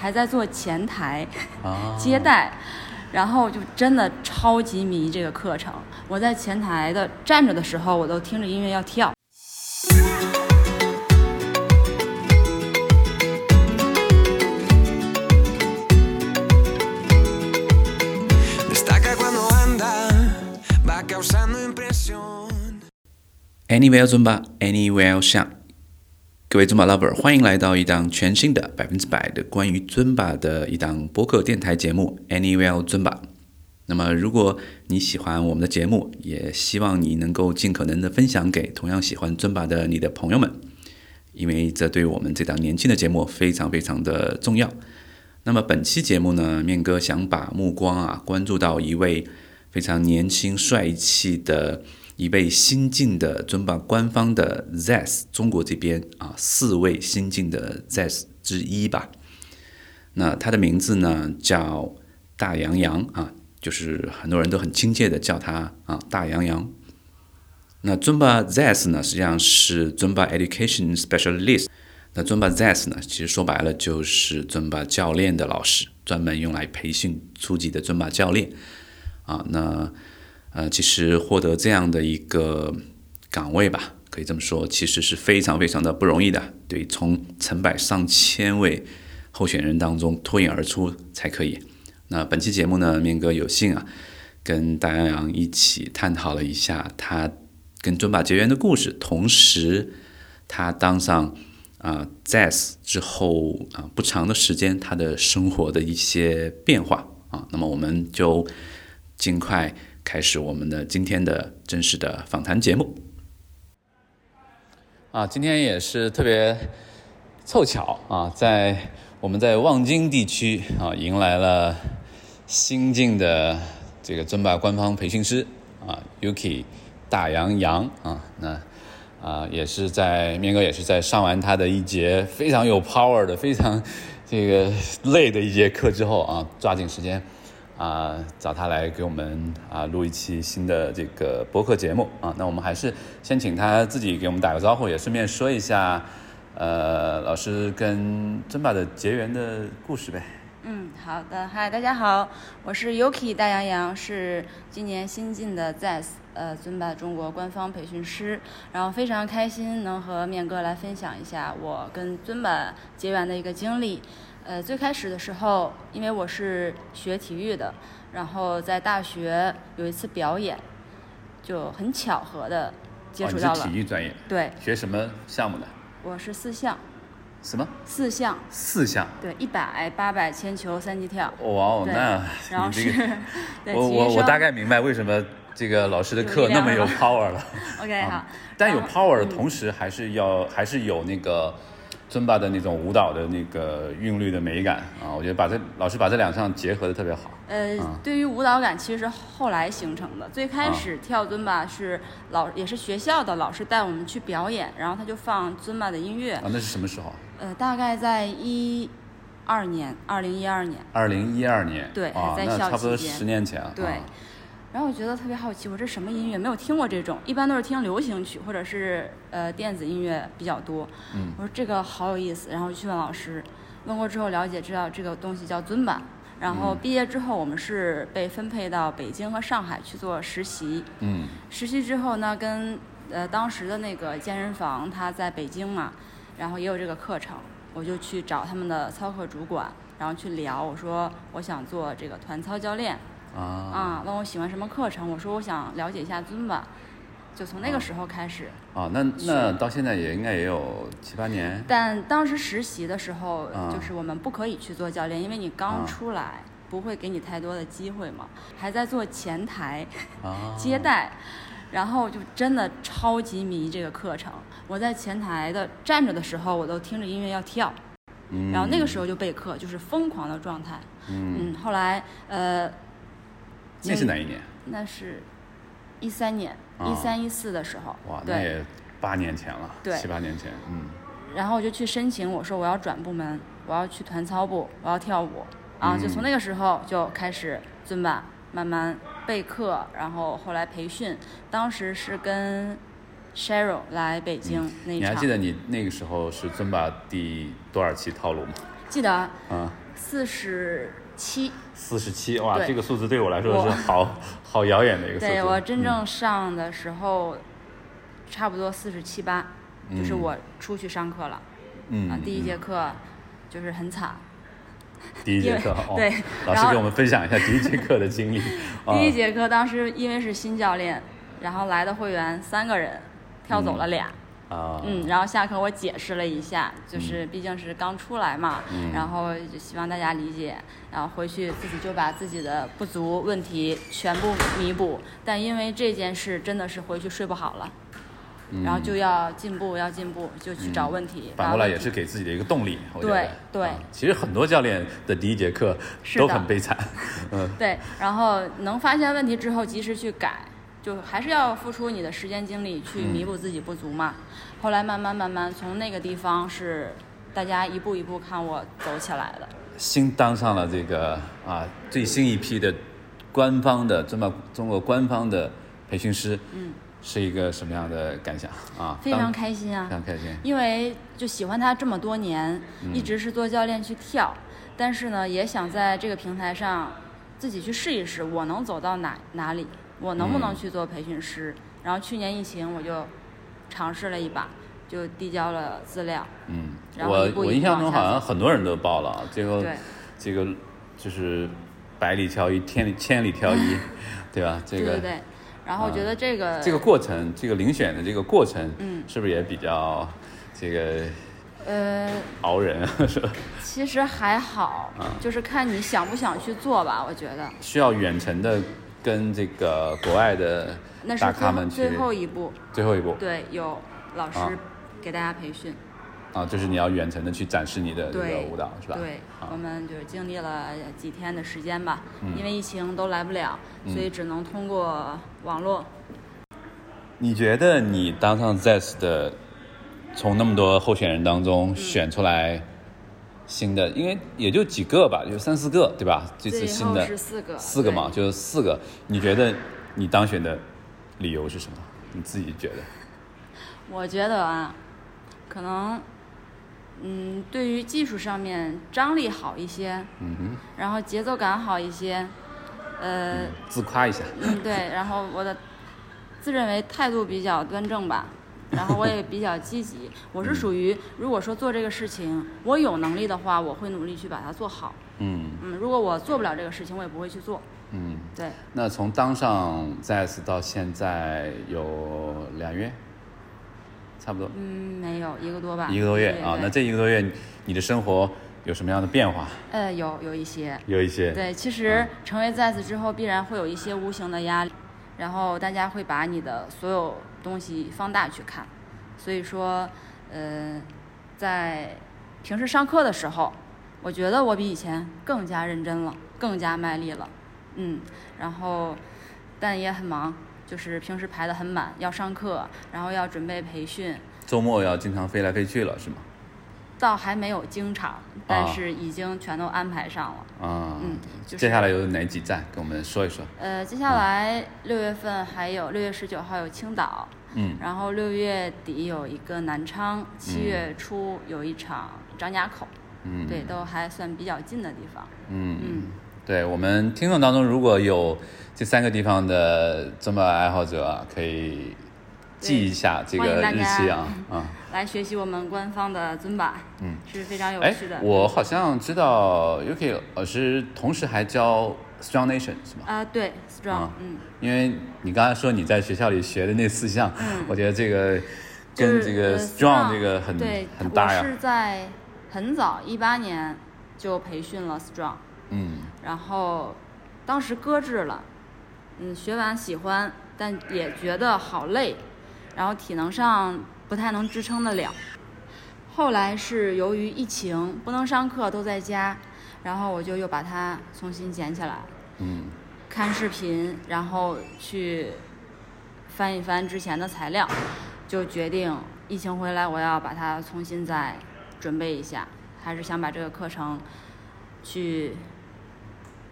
还在做前台接待，然后就真的超级迷这个课程。我在前台的站着的时候，我都听着音乐要跳。anywhere 尊吧，anywhere 上。各位 Zumba lover，欢迎来到一档全新的百分之百的关于尊巴的一档播客电台节目 Anywhere Zumba。那么，如果你喜欢我们的节目，也希望你能够尽可能的分享给同样喜欢尊巴的你的朋友们，因为这对我们这档年轻的节目非常非常的重要。那么本期节目呢，面哥想把目光啊关注到一位非常年轻帅气的一位新晋的尊巴官方的 ZS 中国这边啊四位新晋的 ZS 之一吧。那他的名字呢叫大洋洋啊，就是很多人都很亲切的叫他啊大洋洋。那尊巴 ZS 呢实际上是尊巴 Education Specialist。那尊巴 ZS 呢，其实说白了就是尊巴教练的老师，专门用来培训初级的尊巴教练啊。那呃，其实获得这样的一个岗位吧，可以这么说，其实是非常非常的不容易的。对，从成百上千位候选人当中脱颖而出才可以。那本期节目呢，面哥有幸啊，跟大洋洋一起探讨了一下他跟尊巴结缘的故事，同时他当上。啊 z e s 之后啊不长的时间，他的生活的一些变化啊，那么我们就尽快开始我们的今天的正式的访谈节目。啊，今天也是特别凑巧啊，在我们在望京地区啊，迎来了新晋的这个尊巴官方培训师啊，Yuki 大洋洋啊，那。啊，也是在面哥也是在上完他的一节非常有 power 的、非常这个累的一节课之后啊，抓紧时间啊找他来给我们啊录一期新的这个播客节目啊。那我们还是先请他自己给我们打个招呼，也顺便说一下呃老师跟尊巴的结缘的故事呗。嗯，好的，嗨，大家好，我是 Yuki 大洋洋，是今年新进的 ZES 呃尊巴中国官方培训师，然后非常开心能和面哥来分享一下我跟尊巴结缘的一个经历。呃，最开始的时候，因为我是学体育的，然后在大学有一次表演，就很巧合的接触到了。哦、体育专业？对。学什么项目的？我是四项。什么？四项。四项。对，一百、八百、铅球、三级跳。哇哦，那然后是，我我我大概明白为什么这个老师的课那么有 power 了。OK，好。但有 power 的同时，还是要还是有那个尊巴的那种舞蹈的那个韵律的美感啊。我觉得把这老师把这两项结合的特别好。呃，对于舞蹈感，其实是后来形成的。最开始跳尊巴是老也是学校的老师带我们去表演，然后他就放尊巴的音乐。啊，那是什么时候？呃，大概在一二年，二零一二年。二零一二年。对，啊，在校差不多十年前。对。然后我觉得特别好奇，我这什么音乐？没有听过这种，一般都是听流行曲或者是呃电子音乐比较多。嗯。我说这个好有意思，然后去问老师，问过之后了解知道这个东西叫尊巴。然后毕业之后，我们是被分配到北京和上海去做实习。嗯。实习之后呢，跟呃当时的那个健身房，他在北京嘛，然后也有这个课程，我就去找他们的操课主管，然后去聊，我说我想做这个团操教练。啊。啊，问我喜欢什么课程，我说我想了解一下尊吧，就从那个时候开始。啊，那那到现在也应该也有七八年。但当时实习的时候，啊就是我们不可以去做教练，因为你刚出来，不会给你太多的机会嘛，还在做前台、啊、接待，然后就真的超级迷这个课程。我在前台的站着的时候，我都听着音乐要跳，嗯、然后那个时候就备课，就是疯狂的状态。嗯嗯，后来呃，那是哪一年？那是一三年，一三一四的时候。哇，那也八年前了，对，七八年前，嗯。然后我就去申请，我说我要转部门，我要去团操部，我要跳舞啊！就从那个时候就开始尊巴，慢慢备课，然后后来培训。当时是跟 Cheryl 来北京那一场。你还记得你那个时候是尊巴第多少期套路吗？记得啊。啊。四十七。四十七，哇，这个数字对我来说是好 好遥远的一个数字。对我真嗯正上的时候，差不多四十七八，就是嗯我出去上课了。嗯啊，第一节嗯课就是很惨。第一节课哦，对老师给我们分享一下第一节课的经历。啊 第一节课当时因为是新教练，然后来的会员三个人，跳走了俩。啊，嗯，然后下课我解释了一下，就是毕竟是刚出来嘛，嗯然后就希望大家理解，然后回去自己就把自己的不足问题全部弥补。但因为这件事真的是回去睡不好了，然后就要进步，要进步，就去找问题。嗯反过来也是给自己的一个动力。对对啊其实很多教练的第一节课都很悲惨。嗯 对，然后能发现问题之后及时去改，就还是要付出你的时间精力去弥补自己不足嘛。后来慢慢慢慢从那个地方是大家一步一步看我走起来的。新当上了这个啊最新一批的官方的中么中国官方的培训师，嗯，是一个什么样的感想啊？非常开心啊非！常开心。因为就喜欢他这么多年，嗯一直是做教练去跳，但是呢，也想在这个平台上自己去试一试，我能走到哪哪里，我能不能嗯去做培训师。然后去年疫情，我就尝试了一把，就递交了资料。嗯，然后我一步一步我印象中好像很多人都报了，最后对这个就是百里挑一，千里千里挑一，对吧？这个对对对。然后我觉得这个、这个过程，这个遴选的这个过程，嗯是不是也比较这个呃，熬人？是吧？其实还好，啊就是看你想不想去做吧。我觉得需要远程的跟这个国外的大咖们去最后一步，最后一步。对，有老师啊。给大家培训。啊，就是你要远程的去展示你的这个舞蹈，是吧？对，啊。我们就是经历了几天的时间吧，嗯。因为疫情都来不了，所以只能通过网络。你觉得你当上 ZES 的，从那么多候选人当中选出来新的，因为也就几个吧，就三四个，对吧？这次新的是四个，四个嘛，就是四个。你觉得你当选的理由是什么？你自己觉得？我觉得啊，可能，嗯，对于技术上面张力好一些，嗯哼，然后节奏感好一些，呃，自夸一下。嗯，对，然后我的自认为态度比较端正吧，然后我也比较积极。我是属于如果说做这个事情，我有能力的话，我会努力去把它做好。嗯嗯，如果我做不了这个事情，我也不会去做。嗯。对，那从当上 ZES 到现在有两月，差不多嗯，没有一个多吧，一个多月啊。那这一个多月，你的生活有什么样的变化？呃有有一些。有一些。对，其实成为 ZES 之后，必然会有一些无形的压力，然后大家会把你的所有东西放大去看，所以说，呃，在平时上课的时候，我觉得我比以前更加认真了，更加卖力了，嗯，然后，但也很忙，就是平时排得很满，要上课，然后要准备培训，周末要经常飞来飞去了，是吗？倒还没有经常，但啊是已经全都安排上了。啊，嗯就是接下来有哪几站？跟我们说一说。呃，接下来六月份还有六月十九号有青岛，嗯然后六月底有一个南昌，七月初有一场张家口，嗯，对，都还算比较近的地方。嗯嗯，对我们听众当中，如果有这三个地方的这么爱好者啊，可以记一下这个日期啊啊。来学习我们官方的尊版，嗯，是非常有哎趣的。，我好像知道 UK 老师同时还教 Strong Nation 是吗？啊，对，strong，啊嗯，因为你刚才说你在学校里学的那四项，嗯我觉得这个跟这个呃 Strong 这个很对，很搭呀我。是在很早一八年就培训了 strong，嗯然后当时搁置了，嗯，学完喜欢，但也觉得好累，然后体能上不太能支撑得了。后来是由于疫情不能上课，都在家，然后我就又把它重新捡起来，嗯看视频，然后去翻一翻之前的材料，就决定疫情回来我要把它重新再准备一下，还是想把这个课程去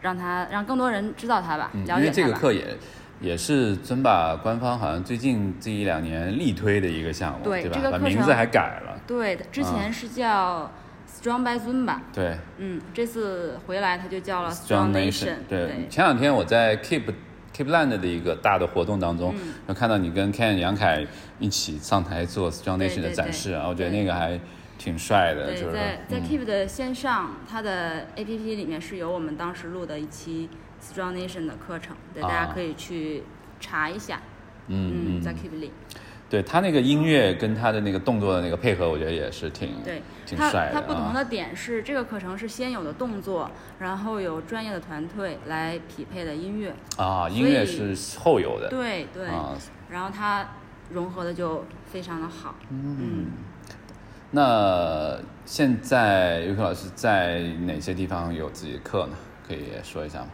让它让更多人知道它吧，了解它吧。这个课也也是尊巴官方好像最近这一两年力推的一个项目，吧？对这个把名字还改了。对，之前是叫 Strong by Zumba。对嗯，这次回来他就叫了 Strong Nation。对，对前两天我在 Keep Keep Land 的一个大的活动当中，嗯有看到你跟 Ken 杨凯一起上台做 Strong Nation 的展示我觉得那个还挺帅的，对，就是在在嗯 Keep 的线上，它的 APP 里面是有我们当时录的一期 Strong Nation 的课程，对，大啊家可以去查一下。嗯嗯在 Keep 里，对他那个音乐跟他的那个动作的那个配合，我觉得也是挺对挺帅的啊。它不同的点是，这个课程是先有的动作，然后有专业的团队来匹配的音乐。啊，音乐是后有的，对对，啊，然后它融合的就非常的好。嗯那现在尤克老师在哪些地方有自己的课呢？可以说一下吗？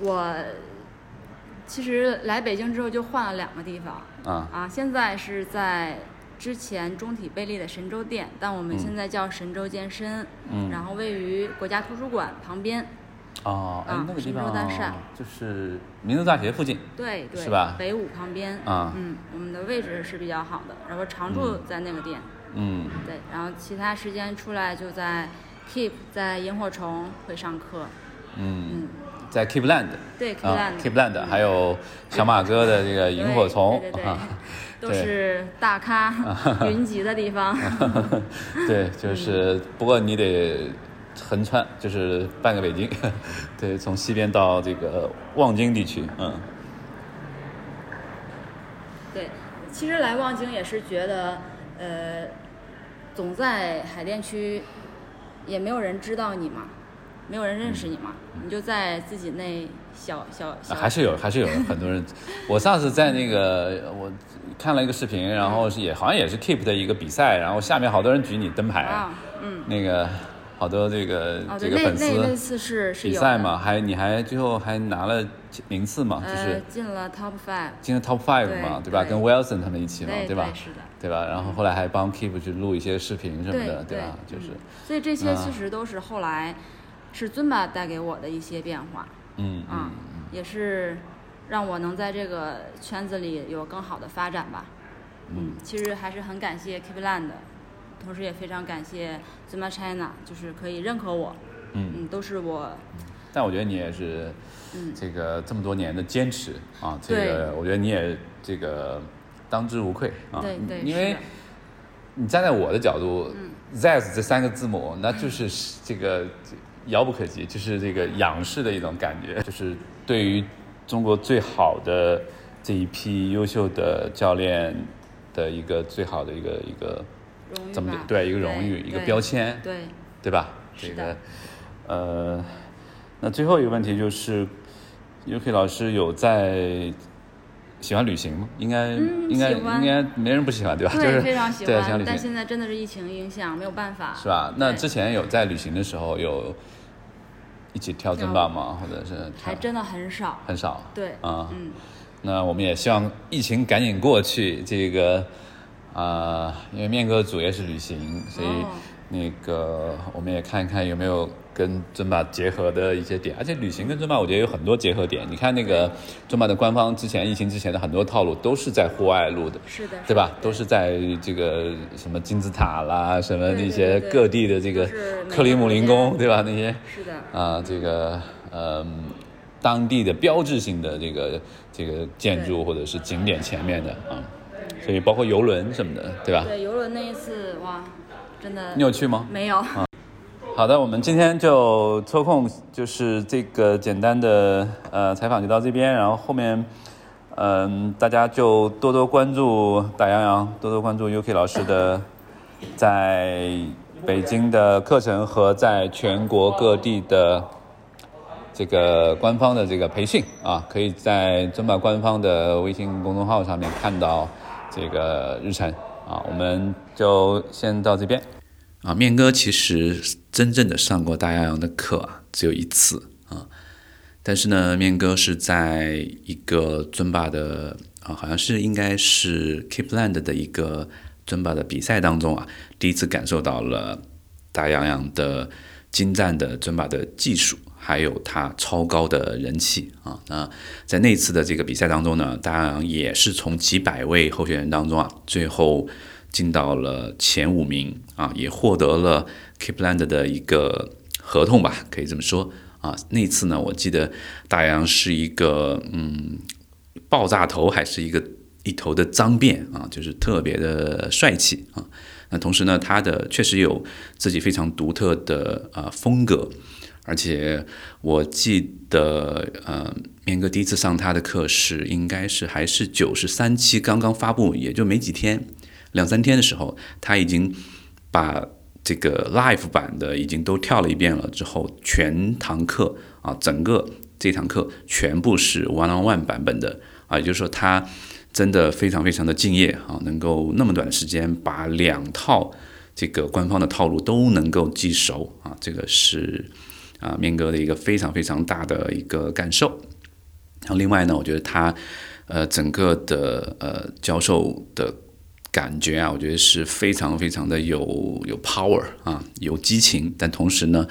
我其实来北京之后就换了两个地方。啊。啊，现在是在之前中体贝利的神州店，但我们现在叫神州健身，嗯。然后位于国家图书馆旁边。哦，哎啊，神州那个地方就是民族大学附近。对对，是吧？北五旁边。啊。嗯，我们的位置是比较好的，然后常住在那个店。嗯，对，然后其他时间出来就在 Keep，在萤火虫会上课。嗯，嗯，在 Keep Land 对，Keep 啊 Land，，Keep Land 还有小马哥的这个萤火虫对对对啊，都是大咖云集的地方。对，就是不过你得横穿，就是半个北京，对，从西边到这个望京地区，嗯对，其实来望京也是觉得，呃，总在海淀区，也没有人知道你嘛，没有人认识你嘛，你就在自己那小小还是有还是有很多人。我上次在那个我看了一个视频，然后是也好像也是 Keep 的一个比赛，然后下面好多人举你灯牌，啊，嗯，那个好多这个、这个粉丝那那次是是有，比赛嘛，还你还最后还拿了名次嘛，就呃是，进了 Top Five，进了 Top Five 嘛，对吧？跟 Wilson 他们一起嘛，对吧？是的。对吧？然后后来还帮 Keep 去录一些视频什么对的，对吧？就是，所以这些啊其实都是后来是尊巴带给我的一些变化嗯啊嗯，也是让我能在这个圈子里有更好的发展吧。嗯，其实还是很感谢 Keep Land，同时也非常感谢 Zuma China，就是可以认可我。嗯。嗯，都是我但我觉得你也是嗯。这个这么多年的坚持啊，这个我觉得你也这个当之无愧啊，对。对，因为你站在我的角度、z a z 这三个字母，那就是 这个遥不可及，就是这个仰视的一种感觉，就是对于中国最好的这一批优秀的教练的一个最好的一个一个荣誉怎么吧对一个荣誉一个标签，对，对吧？这个呃，那最后一个问题就是，UK 老师有在喜欢旅行吗？应该、嗯应该应该没人不喜欢，对吧？就对，是非常喜欢但现在真的是疫情影响，没有办法。是吧？那之前有在旅行的时候有一起跳尊巴吗？或者是还真的很少。很少？对，啊嗯，那我们也希望疫情赶紧过去。这个啊、因为面哥主业是旅行，所以哦那个我们也看一看有没有跟尊巴结合的一些点。而且旅行跟尊巴，我觉得有很多结合点。你看那个尊巴的官方之前疫情之前的很多套路都是在户外录的。是的，对吧？都是在这个什么金字塔啦，什么那些各地的这个克里姆林宫，对吧？那些是的，啊，这个嗯，当地的标志性的这个这个建筑或者是景点前面的啊，所以包括游轮什么的，对吧？对游轮那一次，哇，真的你有去吗？没有？好的，我们今天就抽空就是这个简单的呃采访就到这边，然后后面嗯、大家就多多关注大洋洋，多多关注 UK 老师的在北京的课程和在全国各地的这个官方的这个培训啊，可以在尊巴官方的微信公众号上面看到这个日程啊，我们就先到这边。啊，面哥其实真正的上过大洋洋的课啊，只有一次啊。但是呢，面哥是在一个尊巴的啊，好像是应该是 Keepland 的一个尊巴的比赛当中啊，第一次感受到了大洋洋的精湛的尊巴的技术，还有他超高的人气啊。那在那次的这个比赛当中呢，大洋也是从几百位候选人当中啊，最后进到了前五名啊，也获得了 Keepland 的一个合同吧，可以这么说啊。那次呢，我记得大洋是一个嗯爆炸头，还是一个一头的脏辫啊，就是特别的帅气啊。那同时呢，他的确实有自己非常独特的呃风格，而且我记得呃面哥第一次上他的课是应该是还是九十三期刚刚发布，也就没几天，两三天的时候，他已经把这个 live 版的已经都跳了一遍了，之后全堂课啊，整个这堂课全部是 one on one 版本的啊，也就是说他。真的非常非常的敬业啊，能够那么短时间把两套这个官方的套路都能够记熟啊，这个是啊面哥的一个非常非常大的一个感受。然后另外呢，我觉得他呃整个的呃教授的感觉啊，我觉得是非常非常的有有 power 啊，有激情，但同时呢，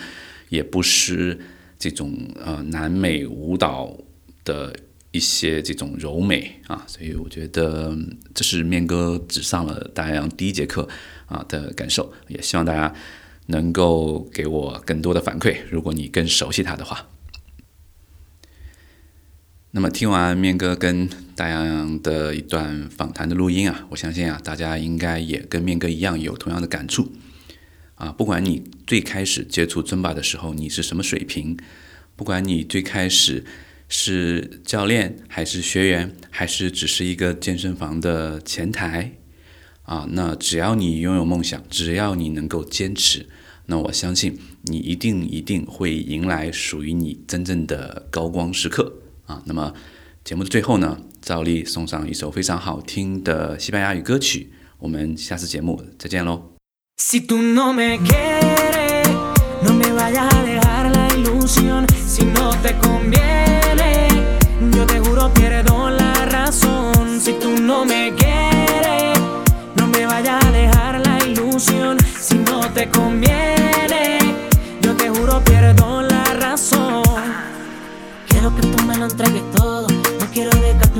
也不失这种呃南美舞蹈的。一些这种柔美啊，所以我觉得这是面哥只上了大洋第一节课啊的感受，也希望大家能够给我更多的反馈。如果你更熟悉他的话，那么听完面哥跟大洋的一段访谈的录音啊，我相信啊，大家应该也跟面哥一样有同样的感触啊。不管你最开始接触尊巴的时候你是什么水平，不管你最开始。是教练还是学员，还是只是一个健身房的前台啊？那只要你拥有梦想，只要你能够坚持，那我相信你一定一定会迎来属于你真正的高光时刻啊！那么节目的最后呢，照例送上一首非常好听的西班牙语歌曲，我们下次节目再见喽。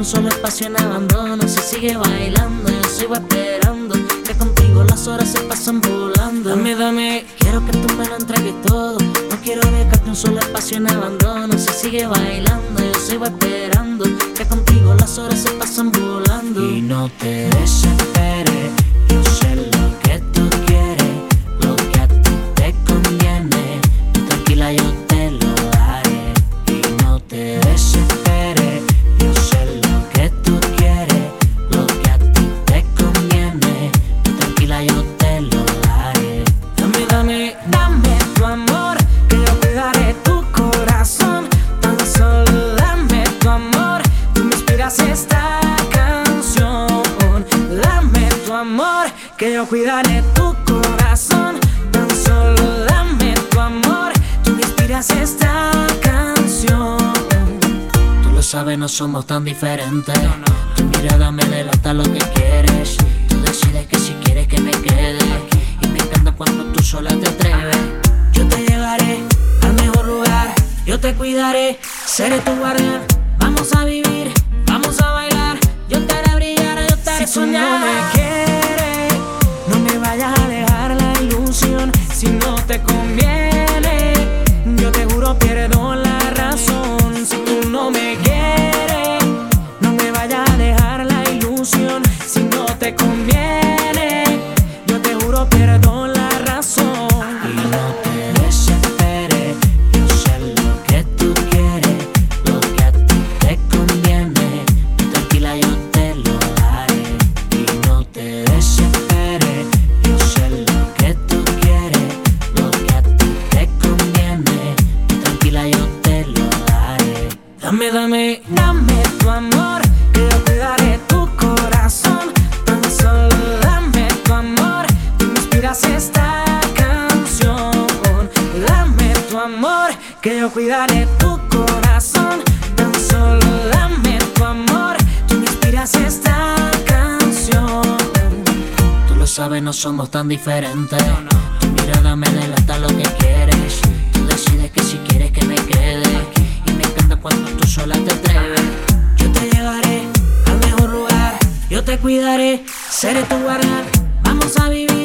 Un solo espacio en abandono. Si sigue bailando, yo sigo esperando. Que contigo las horas se pasan volando. Dame, dame. Quiero que tú me lo entregues todo. No quiero dejarte un solo espacio en abandono. Si sigue bailando, yo sigo esperando. Que contigo las horas se pasan volando. Y no te desesperes. Te cuidaré, seré tu guardián. Vamos a vivir, vamos a bailar. Yo te haré brillar, yo te haré soñar. Tan diferentes. Tu mirada me delata lo que quieres. Tú decides que si quieres que me quede. Y me encanta cuando tú sola te atreves. Yo te llevaré al mejor lugar. Yo te cuidaré, seré tu guardián. Vamos a vivir.